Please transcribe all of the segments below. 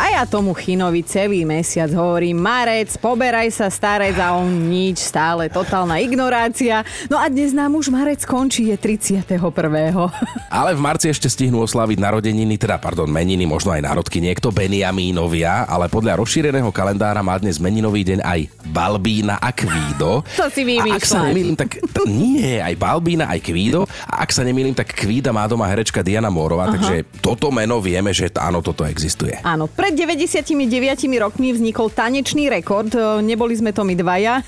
A ja tomu Chinovi celý mesiac hovorím, Marec, poberaj sa starec a on nič, stále totálna ignorácia. No a dnes nám už Marec končí, je 31. Ale v marci ešte stihnú oslaviť narodeniny, teda pardon, meniny, možno aj národky niekto, Beniamínovia, ale podľa rozšíreného kalendára má dnes meninový deň aj Balbína a Kvído. To si A ak sa nemýlim, tak t- nie, aj Balbína, aj Kvído. A ak sa nemýlim, tak Kvída má doma herečka Diana Mórová, takže toto meno vieme, že áno, toto existuje. Áno, pred 99 rokmi vznikol tanečný rekord, e, neboli sme to my dvaja,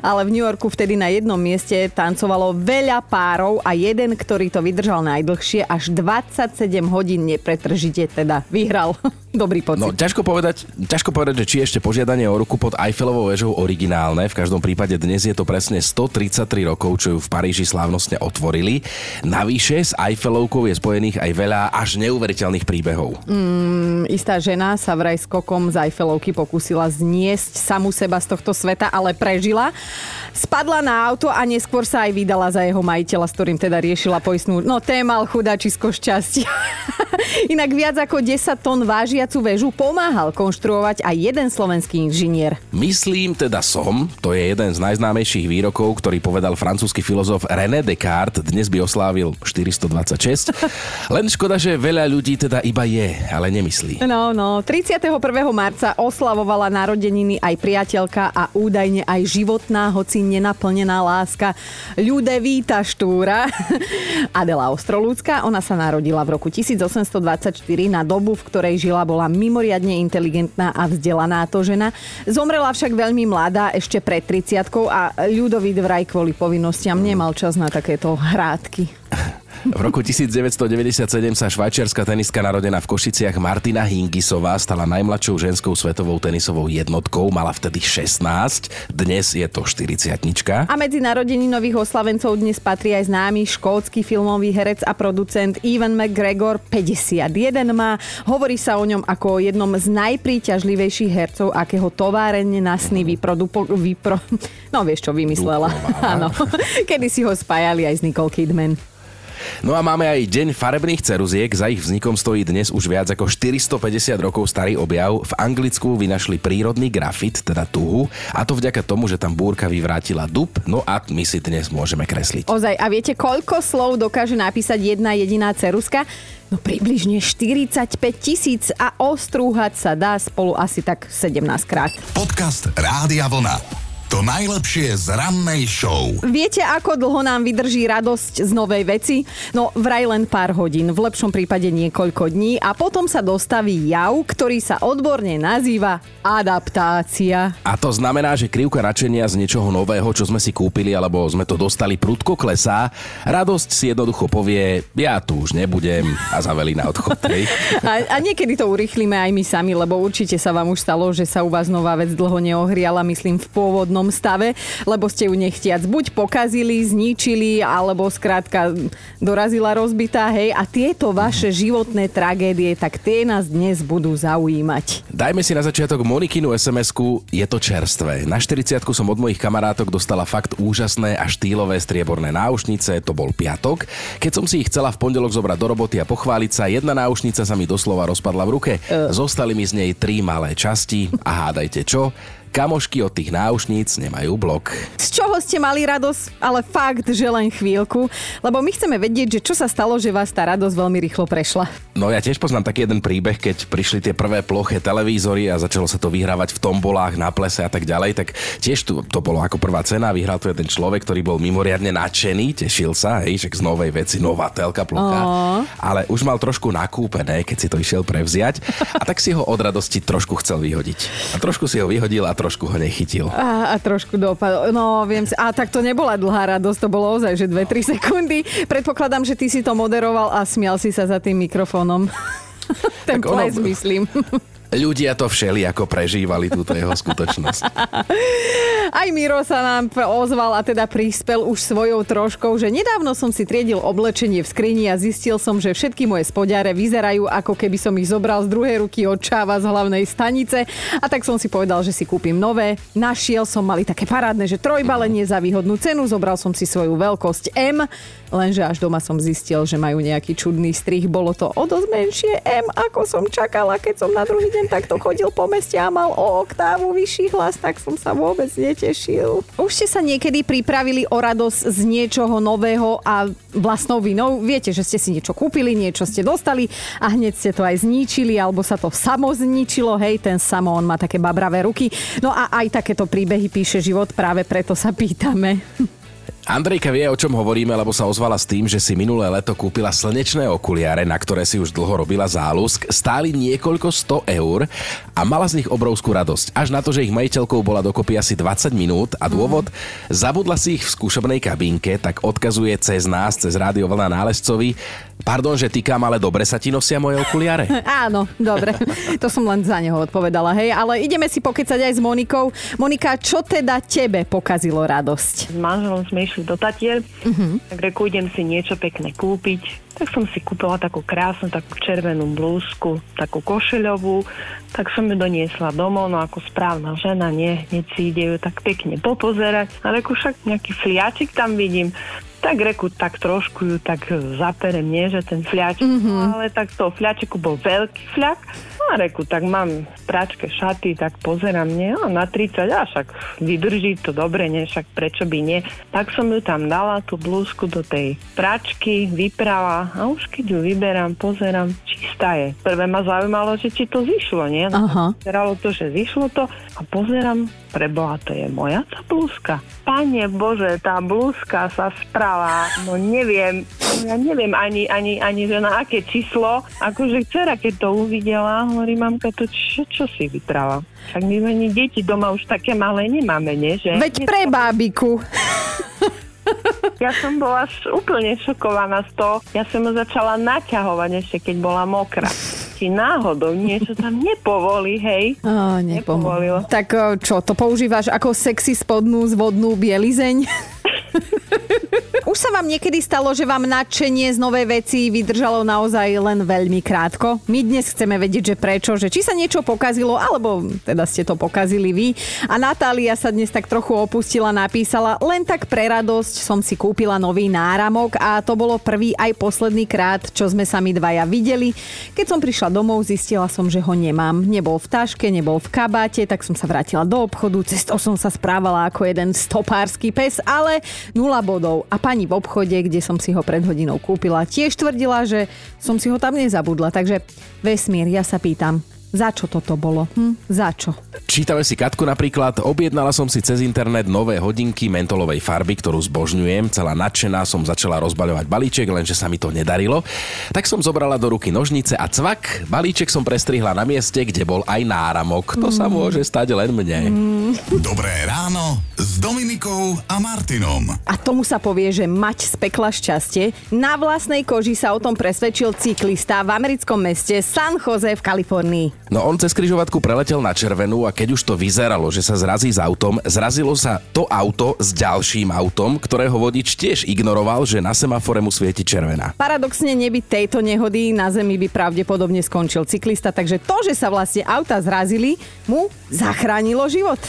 ale v New Yorku vtedy na jednom mieste tancovalo veľa párov a jeden, ktorý to vydržal najdlhšie, až 27 hodín nepretržite teda vyhral. Dobrý pocit. No, ťažko povedať, ťažko povedať, že či ešte požiadanie o ruku pod Eiffelovou väžou originálne. V každom prípade dnes je to presne 133 rokov, čo ju v Paríži slávnostne otvorili. Navyše s Eiffelovkou je spojených aj veľa až neuveriteľných príbehov. Istá žena sa vraj skokom z Eiffelovky pokúsila zniesť samu seba z tohto sveta, ale prežila. Spadla na auto a neskôr sa aj vydala za jeho majiteľa, s ktorým teda riešila poistnú. No, té mal chudačisko šťastia. Inak viac ako 10 tón vážiacu väžu pomáhal konštruovať aj jeden slovenský inžinier. Myslím teda som, to je jeden z najznámejších výrokov, ktorý povedal francúzsky filozof René Descartes, dnes by oslávil 426. Len škoda, že veľa ľudí teda iba je, ale nemyslí. No, no, 31. marca oslavovala narodeniny aj priateľka a údajne aj životná, hoci nenaplnená láska Ľudevíta Štúra. Adela Ostrolúcka, ona sa narodila v roku 1824 na dobu, v ktorej žila, bola mimoriadne inteligentná a vzdelaná to žena. Zomrela však veľmi mladá, ešte pred 30 a Ľudovít vraj kvôli povinnostiam nemal čas na takéto hrádky. V roku 1997 sa švajčiarska tenistka narodená v Košiciach Martina Hingisová stala najmladšou ženskou svetovou tenisovou jednotkou, mala vtedy 16, dnes je to 40 A medzi narodeninových oslavencov dnes patrí aj známy škótsky filmový herec a producent Ivan McGregor, 51 má. Hovorí sa o ňom ako o jednom z najpríťažlivejších hercov, akého továrenne na sny vyprodupo... Vypro... No vieš čo, vymyslela. Áno. Kedy si ho spájali aj s Nicole Kidman. No a máme aj Deň farebných ceruziek, za ich vznikom stojí dnes už viac ako 450 rokov starý objav. V Anglicku vynašli prírodný grafit, teda tuhu, a to vďaka tomu, že tam búrka vyvrátila dub, no a my si dnes môžeme kresliť. Ozaj, a viete, koľko slov dokáže napísať jedna jediná ceruska? No približne 45 tisíc a ostrúhať sa dá spolu asi tak 17 krát. Podcast Rádia Vlna. To najlepšie z rannej show. Viete, ako dlho nám vydrží radosť z novej veci? No vraj len pár hodín, v lepšom prípade niekoľko dní a potom sa dostaví jav, ktorý sa odborne nazýva adaptácia. A to znamená, že krivka nadšenia z niečoho nového, čo sme si kúpili alebo sme to dostali prudko klesá. Radosť si jednoducho povie, ja tu už nebudem a zavelí na odchod. A, a niekedy to urýchlime aj my sami, lebo určite sa vám už stalo, že sa u vás nová vec dlho neohriala, myslím v pôvodnom stave, lebo ste ju nechtiac buď pokazili, zničili, alebo skrátka dorazila rozbitá, hej. A tieto vaše životné tragédie, tak tie nás dnes budú zaujímať. Dajme si na začiatok Monikinu SMS-ku, je to čerstvé. Na 40 som od mojich kamarátok dostala fakt úžasné a štýlové strieborné náušnice, to bol piatok. Keď som si ich chcela v pondelok zobrať do roboty a pochváliť sa, jedna náušnica sa mi doslova rozpadla v ruke. Zostali mi z nej tri malé časti a hádajte čo? Kamošky od tých náušníc nemajú blok. Z čoho ste mali radosť, ale fakt, že len chvíľku, lebo my chceme vedieť, že čo sa stalo, že vás tá radosť veľmi rýchlo prešla. No ja tiež poznám taký jeden príbeh, keď prišli tie prvé ploché televízory a začalo sa to vyhrávať v tombolách, na plese a tak ďalej, tak tiež tu, to bolo ako prvá cena, vyhral to jeden človek, ktorý bol mimoriadne nadšený, tešil sa, hej, že z novej veci, nová telka plocha, Ó. ale už mal trošku nakúpené, keď si to išiel prevziať a tak si ho od radosti trošku chcel vyhodiť. A trošku si ho vyhodil a trošku ho nechytil. A, a trošku dopadlo. No, viem si. A tak to nebola dlhá radosť, to bolo ozaj, že 2-3 sekundy. Predpokladám, že ty si to moderoval a smial si sa za tým mikrofónom. Ten ples, myslím. Ľudia to všeli ako prežívali túto jeho skutočnosť. Aj Miro sa nám ozval a teda prispel už svojou troškou, že nedávno som si triedil oblečenie v skrini a zistil som, že všetky moje spodiare vyzerajú ako keby som ich zobral z druhej ruky od čáva z hlavnej stanice a tak som si povedal, že si kúpim nové. Našiel som, mali také parádne, že trojbalenie za výhodnú cenu, zobral som si svoju veľkosť M, lenže až doma som zistil, že majú nejaký čudný strih. Bolo to o dosť menšie M, ako som čakala, keď som na druhý deň takto chodil po meste a mal o oktávu vyšší hlas, tak som sa vôbec netešil. Už ste sa niekedy pripravili o radosť z niečoho nového a vlastnou vinou? Viete, že ste si niečo kúpili, niečo ste dostali a hneď ste to aj zničili, alebo sa to samo zničilo, hej, ten samo, on má také babravé ruky. No a aj takéto príbehy píše život, práve preto sa pýtame. Andrejka vie, o čom hovoríme, lebo sa ozvala s tým, že si minulé leto kúpila slnečné okuliare, na ktoré si už dlho robila zálusk. Stáli niekoľko 100 eur a mala z nich obrovskú radosť. Až na to, že ich majiteľkou bola dokopy asi 20 minút a dôvod, zabudla si ich v skúšobnej kabínke, tak odkazuje cez nás, cez rádio Vlna nálezcovi. Pardon, že týkam, ale dobre sa ti nosia moje okuliare? Áno, dobre. To som len za neho odpovedala, hej. Ale ideme si pokecať aj s Monikou. Monika, čo teda tebe pokazilo radosť? S manželom sme išli do Tatier, uh-huh. tak reku, idem si niečo pekné kúpiť. Tak som si kúpila takú krásnu, takú červenú blúzku, takú košeľovú, tak som ju doniesla domov, no ako správna žena, nie, hneď si ide ju tak pekne popozerať. A reku, však nejaký fliačik tam vidím, tak reku, tak trošku ju tak zaperem, nie, že ten fľačik, mm-hmm. ale tak to fľačiku bol veľký fľak a reku, tak mám v práčke šaty, tak pozerám, nie, a na 30, a však vydrží to dobre, nie, však prečo by nie. Tak som ju tam dala, tú blúzku do tej práčky, vyprala a už keď ju vyberám, pozerám, čistá je. Prvé ma zaujímalo, že či to zišlo, nie? Aha. Vyzeralo to, že zišlo to a pozerám, preboha, to je moja tá blúzka. Pane Bože, tá blúzka sa sprala, no neviem, ja neviem ani, ani, ani že na aké číslo. Akože dcera, keď to uvidela, hovorí mamka, to čo, čo si vyprala? Však my ani deti doma už také malé nemáme, nie? Že? Veď pre bábiku. Ja som bola úplne šokovaná z toho. Ja som ho začala naťahovať ešte, keď bola mokrá. Či náhodou niečo tam nepovolí, hej? Oh, nepovolilo. Tak čo, to používaš ako sexy spodnú zvodnú bielizeň? Už sa vám niekedy stalo, že vám nadšenie z novej veci vydržalo naozaj len veľmi krátko? My dnes chceme vedieť, že prečo, že či sa niečo pokazilo, alebo teda ste to pokazili vy. A Natália sa dnes tak trochu opustila, napísala, len tak pre radosť som si kúpila nový náramok a to bolo prvý aj posledný krát, čo sme sa my dvaja videli. Keď som prišla domov, zistila som, že ho nemám. Nebol v taške, nebol v kabáte, tak som sa vrátila do obchodu, cestou som sa správala ako jeden stopársky pes, ale nula bodov. A pani v obchode, kde som si ho pred hodinou kúpila, tiež tvrdila, že som si ho tam nezabudla. Takže vesmír, ja sa pýtam, za čo toto bolo? Hm? Za čo? Čítame si Katku napríklad. Objednala som si cez internet nové hodinky mentolovej farby, ktorú zbožňujem. Celá nadšená som začala rozbaľovať balíček, lenže sa mi to nedarilo. Tak som zobrala do ruky nožnice a cvak, balíček som prestrihla na mieste, kde bol aj náramok. To mm. sa môže stať len mne. Mm. Dobré ráno s Dominikou a Martinom. A tomu sa povie, že mať z pekla šťastie. Na vlastnej koži sa o tom presvedčil cyklista v americkom meste San Jose v Kalifornii. No on cez križovatku preletel na červenú a keď už to vyzeralo, že sa zrazí s autom, zrazilo sa to auto s ďalším autom, ktorého vodič tiež ignoroval, že na semafore mu svieti červená. Paradoxne nebyť tejto nehody na zemi by pravdepodobne skončil cyklista, takže to, že sa vlastne auta zrazili, mu zachránilo život.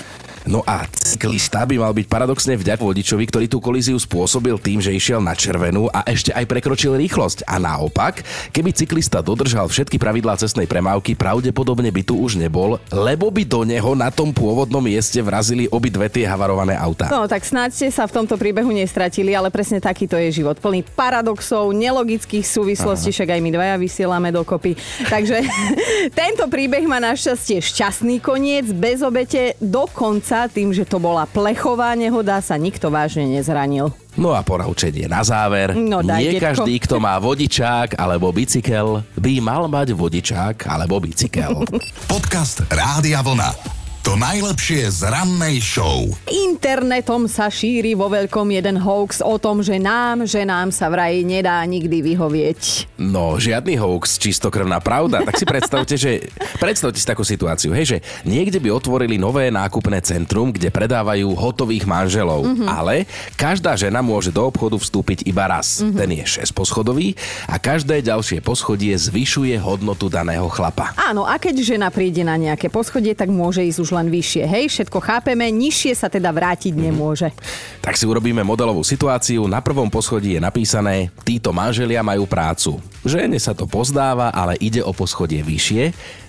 No a cyklista by mal byť paradoxne vďak vodičovi, ktorý tú kolíziu spôsobil tým, že išiel na červenú a ešte aj prekročil rýchlosť. A naopak, keby cyklista dodržal všetky pravidlá cestnej premávky, pravdepodobne by tu už nebol, lebo by do neho na tom pôvodnom mieste vrazili obidve tie havarované autá. No tak snáď ste sa v tomto príbehu nestratili, ale presne takýto je život. Plný paradoxov, nelogických súvislostí, však aj my dvaja vysielame dokopy. Takže tento príbeh má našťastie šťastný koniec, bez obete, dokonca sa tým, že to bola plechová nehoda, sa nikto vážne nezranil. No a poraučenie na záver. No, daj, Nie detko. každý, kto má vodičák alebo bicykel, by mal mať vodičák alebo bicykel. Podcast Rádia Vlna. To najlepšie z rannej show. Internetom sa šíri vo veľkom jeden hoax o tom, že nám, že nám sa vraj nedá nikdy vyhovieť. No, žiadny hoax, čistokrvná pravda. Tak si predstavte, že... Predstavte si takú situáciu, hej, že niekde by otvorili nové nákupné centrum, kde predávajú hotových manželov, mm-hmm. ale každá žena môže do obchodu vstúpiť iba raz. Mm-hmm. Ten je 6 poschodový a každé ďalšie poschodie zvyšuje hodnotu daného chlapa. Áno, a keď žena príde na nejaké poschodie, tak môže ísť už len vyššie. Hej, všetko chápeme, nižšie sa teda vrátiť nemôže. Tak si urobíme modelovú situáciu. Na prvom poschodí je napísané, títo manželia majú prácu. Žene sa to pozdáva, ale ide o poschodie vyššie.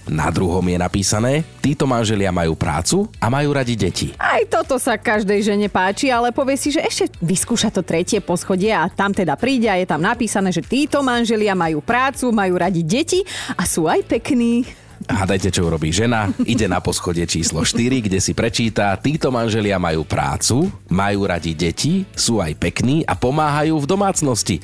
Na druhom je napísané, títo manželia majú prácu a majú radi deti. Aj toto sa každej žene páči, ale povie si, že ešte vyskúša to tretie poschodie a tam teda príde a je tam napísané, že títo manželia majú prácu, majú radi deti a sú aj pekní. Hádajte, čo urobí žena. Ide na poschodie číslo 4, kde si prečíta, títo manželia majú prácu, majú radi deti, sú aj pekní a pomáhajú v domácnosti.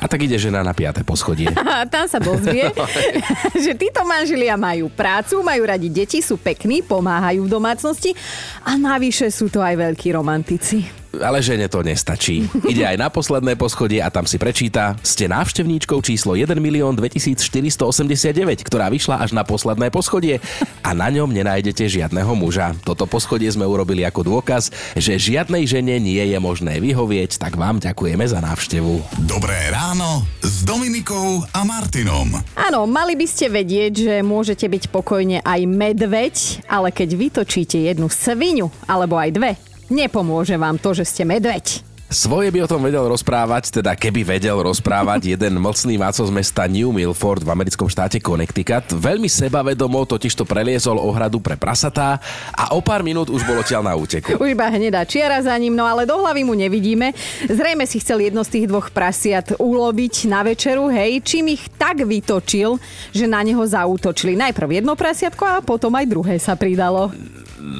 A tak ide žena na piaté poschodie. Tam sa dozvie, že títo manželia majú prácu, majú radi deti, sú pekní, pomáhajú v domácnosti a navyše sú to aj veľkí romantici. Ale žene to nestačí. Ide aj na posledné poschodie a tam si prečíta, ste návštevníčkou číslo 1 milión 2489, ktorá vyšla až na posledné poschodie a na ňom nenájdete žiadneho muža. Toto poschodie sme urobili ako dôkaz, že žiadnej žene nie je možné vyhovieť, tak vám ďakujeme za návštevu. Dobré ráno s Dominikou a Martinom. Áno, mali by ste vedieť, že môžete byť pokojne aj medveď, ale keď vytočíte jednu svinu alebo aj dve, Nepomôže vám to, že ste medveď. Svoje by o tom vedel rozprávať, teda keby vedel rozprávať jeden mocný máco z mesta New Milford v americkom štáte Connecticut. Veľmi sebavedomo totiž to preliezol ohradu pre prasatá a o pár minút už bolo odtiaľ na úteku. Už iba hnedá čiara za ním, no ale do hlavy mu nevidíme. Zrejme si chcel jedno z tých dvoch prasiat uloviť na večeru, hej, čím ich tak vytočil, že na neho zaútočili. Najprv jedno prasiatko a potom aj druhé sa pridalo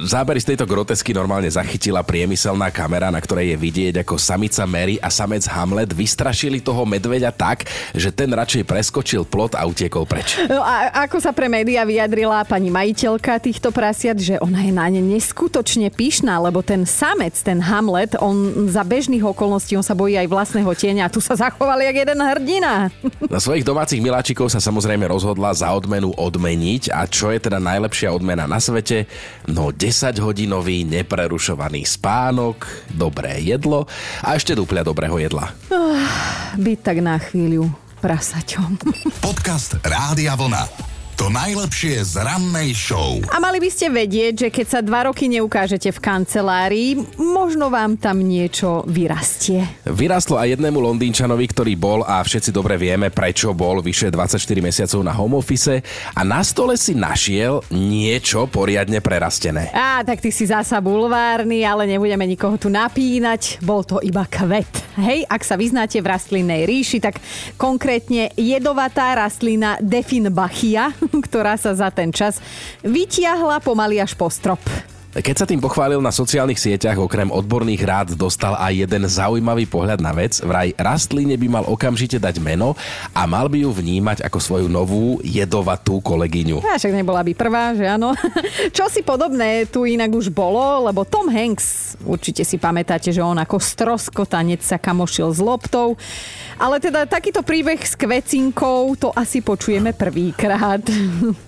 zábery z tejto grotesky normálne zachytila priemyselná kamera, na ktorej je vidieť, ako samica Mary a samec Hamlet vystrašili toho medveďa tak, že ten radšej preskočil plot a utiekol preč. No a ako sa pre média vyjadrila pani majiteľka týchto prasiat, že ona je na ne neskutočne pyšná, lebo ten samec, ten Hamlet, on za bežných okolností, on sa bojí aj vlastného tieňa a tu sa zachoval jak jeden hrdina. Na svojich domácich miláčikov sa samozrejme rozhodla za odmenu odmeniť a čo je teda najlepšia odmena na svete? No 10-hodinový neprerušovaný spánok, dobré jedlo a ešte dupľa dobrého jedla. Oh, byť tak na chvíľu prasaťom. Podcast Rádia Vlna. To najlepšie z rannej show. A mali by ste vedieť, že keď sa dva roky neukážete v kancelárii, možno vám tam niečo vyrastie. Vyrastlo aj jednému Londýnčanovi, ktorý bol a všetci dobre vieme, prečo bol vyše 24 mesiacov na home office a na stole si našiel niečo poriadne prerastené. Á, tak ty si zasa bulvárny, ale nebudeme nikoho tu napínať. Bol to iba kvet. Hej, ak sa vyznáte v rastlinnej ríši, tak konkrétne jedovatá rastlina Definbachia ktorá sa za ten čas vytiahla pomaly až po strop. Keď sa tým pochválil na sociálnych sieťach, okrem odborných rád dostal aj jeden zaujímavý pohľad na vec. Vraj rastline by mal okamžite dať meno a mal by ju vnímať ako svoju novú jedovatú kolegyňu. A však nebola by prvá, že áno. Čo si podobné tu inak už bolo, lebo Tom Hanks, určite si pamätáte, že on ako stroskotanec sa kamošil s loptou. Ale teda takýto príbeh s kvecinkou to asi počujeme prvýkrát.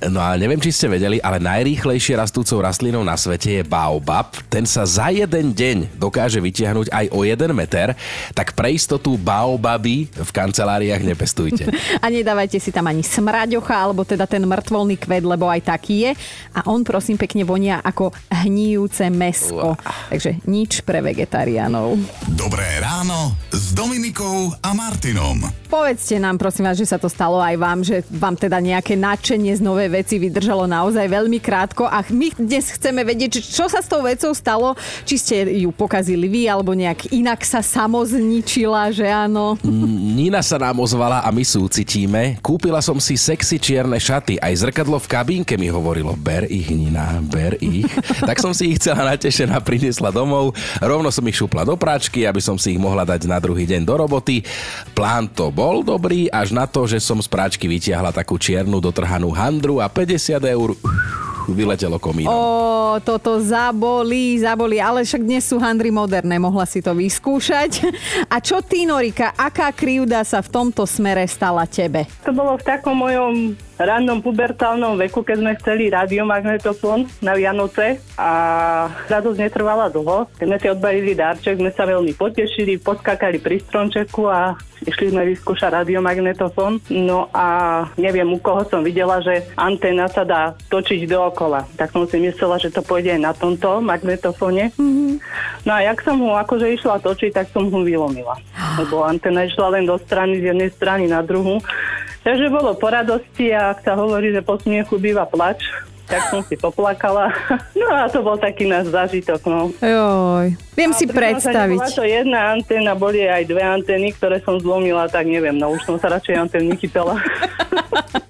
No a neviem, či ste vedeli, ale najrýchlejšie rastúcou rastlinou na svete je baobab, ten sa za jeden deň dokáže vytiahnuť aj o jeden meter, tak pre istotu baobaby v kanceláriách nepestujte. A nedávajte si tam ani smraďocha, alebo teda ten mŕtvolný kvet, lebo aj taký je. A on prosím pekne vonia ako hníjúce mesko. Takže nič pre vegetariánov. Dobré ráno s Dominikou a Martinom. Povedzte nám prosím vás, že sa to stalo aj vám, že vám teda nejaké nadšenie z novej veci vydržalo naozaj veľmi krátko a my dnes chceme vedieť, čo sa s tou vecou stalo? Či ste ju pokazili vy, alebo nejak inak sa samozničila, že áno? Nina sa nám ozvala a my súcitíme. Kúpila som si sexy čierne šaty. Aj zrkadlo v kabínke mi hovorilo, ber ich, Nina, ber ich. tak som si ich chcela natešená priniesla domov. Rovno som ich šupla do práčky, aby som si ich mohla dať na druhý deň do roboty. Plán to bol dobrý, až na to, že som z práčky vytiahla takú čiernu dotrhanú handru a 50 eur vyletelo komínom. Ó, toto zabolí, zabolí, ale však dnes sú handry moderné, mohla si to vyskúšať. A čo ty, Norika, aká krivda sa v tomto smere stala tebe? To bolo v takom mojom rannom pubertálnom veku, keď sme chceli radiomagnetofón na Vianoce a radosť netrvala dlho. Keď sme si odbalili darček, sme sa veľmi potešili, podskakali pri stromčeku a išli sme vyskúšať radiomagnetofón. No a neviem, u koho som videla, že anténa sa dá točiť dookola. Tak som si myslela, že to pôjde aj na tomto magnetofóne. Mm-hmm. No a jak som ho akože išla točiť, tak som ho vylomila. Lebo anténa išla len do strany, z jednej strany na druhú. Takže bolo po radosti a ak sa hovorí, že po smiechu býva plač, tak som si poplakala. No a to bol taký náš zážitok. No. Joj, viem A si predstaviť. Nebola to jedna anténa, boli aj dve antény, ktoré som zlomila, tak neviem, no už som sa radšej antén nechytala.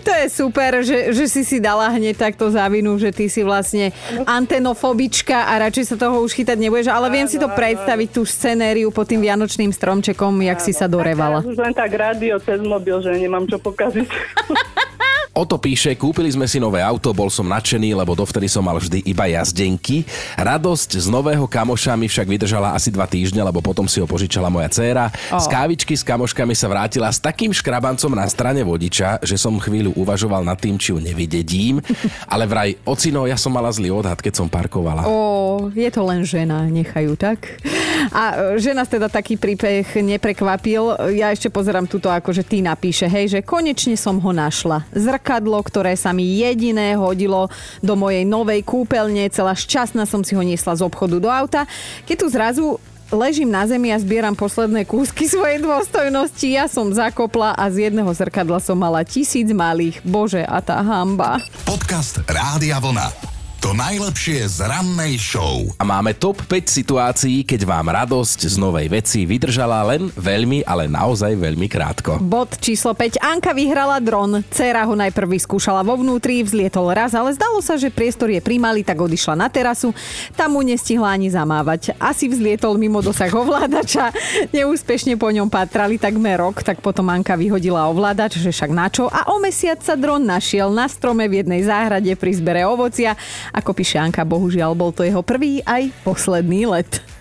To je super, že, že si si dala hneď takto zavinu, že ty si vlastne antenofobička a radšej sa toho už chytať nebudeš, ale viem si to predstaviť, tú scenériu pod tým vianočným stromčekom, jak si sa dorevala. Teraz už len tak rádio cez mobil, že nemám čo pokaziť. Oto píše, kúpili sme si nové auto, bol som nadšený, lebo dovtedy som mal vždy iba jazdenky. Radosť z nového kamoša mi však vydržala asi dva týždne, lebo potom si ho požičala moja dcéra. Z kávičky s kamoškami sa vrátila s takým škrabancom na strane vodiča, že som chvíľu uvažoval nad tým, či ju nevydedím. Ale vraj, ocino, ja som mala zlý odhad, keď som parkovala. Ó, je to len žena, nechajú tak. A e, že nás teda taký príbeh neprekvapil. Ja ešte pozerám tuto, ako že ty napíše, hej, že konečne som ho našla. Zrkadlo, ktoré sa mi jediné hodilo do mojej novej kúpeľne, celá šťastná som si ho niesla z obchodu do auta. Keď tu zrazu ležím na zemi a zbieram posledné kúsky svojej dôstojnosti. Ja som zakopla a z jedného zrkadla som mala tisíc malých. Bože, a tá hamba. Podcast Rádia Vlna. To najlepšie z rannej show. A máme top 5 situácií, keď vám radosť z novej veci vydržala len veľmi, ale naozaj veľmi krátko. Bod číslo 5. Anka vyhrala dron. Cera ho najprv vyskúšala vo vnútri, vzlietol raz, ale zdalo sa, že priestor je primalý, tak odišla na terasu. Tam mu nestihla ani zamávať. Asi vzlietol mimo dosah ovládača. Neúspešne po ňom patrali takmer rok, tak potom Anka vyhodila ovládač, že však načo. A o mesiac sa dron našiel na strome v jednej záhrade pri zbere ovocia. Ako píše Anka, bohužiaľ bol to jeho prvý aj posledný let.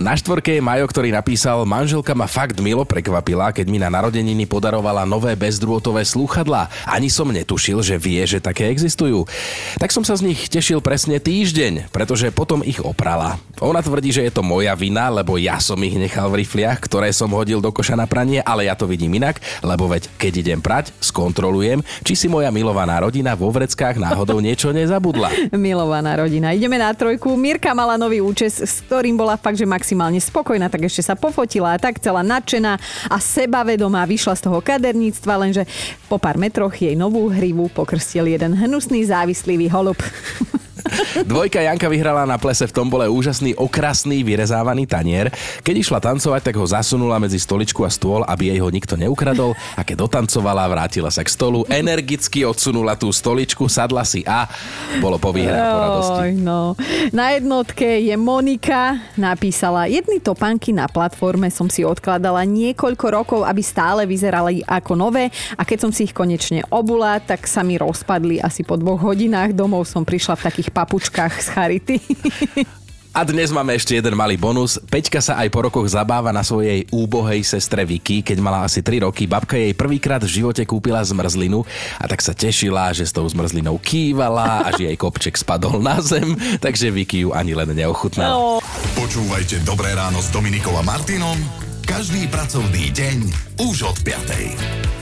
Na štvorke je Majo, ktorý napísal, manželka ma fakt milo prekvapila, keď mi na narodeniny podarovala nové bezdrôtové slúchadlá. Ani som netušil, že vie, že také existujú. Tak som sa z nich tešil presne týždeň, pretože potom ich oprala. Ona tvrdí, že je to moja vina, lebo ja som ich nechal v rifliach, ktoré som hodil do koša na pranie, ale ja to vidím inak, lebo veď keď idem prať, skontrolujem, či si moja milovaná rodina vo vreckách náhodou niečo nezabudla. Milovaná rodina. Ideme na trojku. Mirka mala nový účes, s ktorým bola fakt, že maximálne spokojná, tak ešte sa pofotila a tak celá nadšená a sebavedomá vyšla z toho kaderníctva, lenže po pár metroch jej novú hrivu pokrstil jeden hnusný závislivý holub. Dvojka Janka vyhrala na plese v tombole úžasný okrasný vyrezávaný tanier. Keď išla tancovať, tak ho zasunula medzi stoličku a stôl, aby jej ho nikto neukradol a keď dotancovala, vrátila sa k stolu, energicky odsunula tú stoličku, sadla si a bolo po výhre no. Na jednotke je Monika, napísala, jedny topánky na platforme som si odkladala niekoľko rokov, aby stále vyzerali ako nové a keď som si ich konečne obula, tak sa mi rozpadli asi po dvoch hodinách. Domov som prišla v takých papučkách z Charity. A dnes máme ešte jeden malý bonus. Peťka sa aj po rokoch zabáva na svojej úbohej sestre Vicky. Keď mala asi 3 roky, babka jej prvýkrát v živote kúpila zmrzlinu a tak sa tešila, že s tou zmrzlinou kývala a že jej kopček spadol na zem, takže Vicky ju ani len neochutnala. Počúvajte Dobré ráno s Dominikom a Martinom každý pracovný deň už od 5.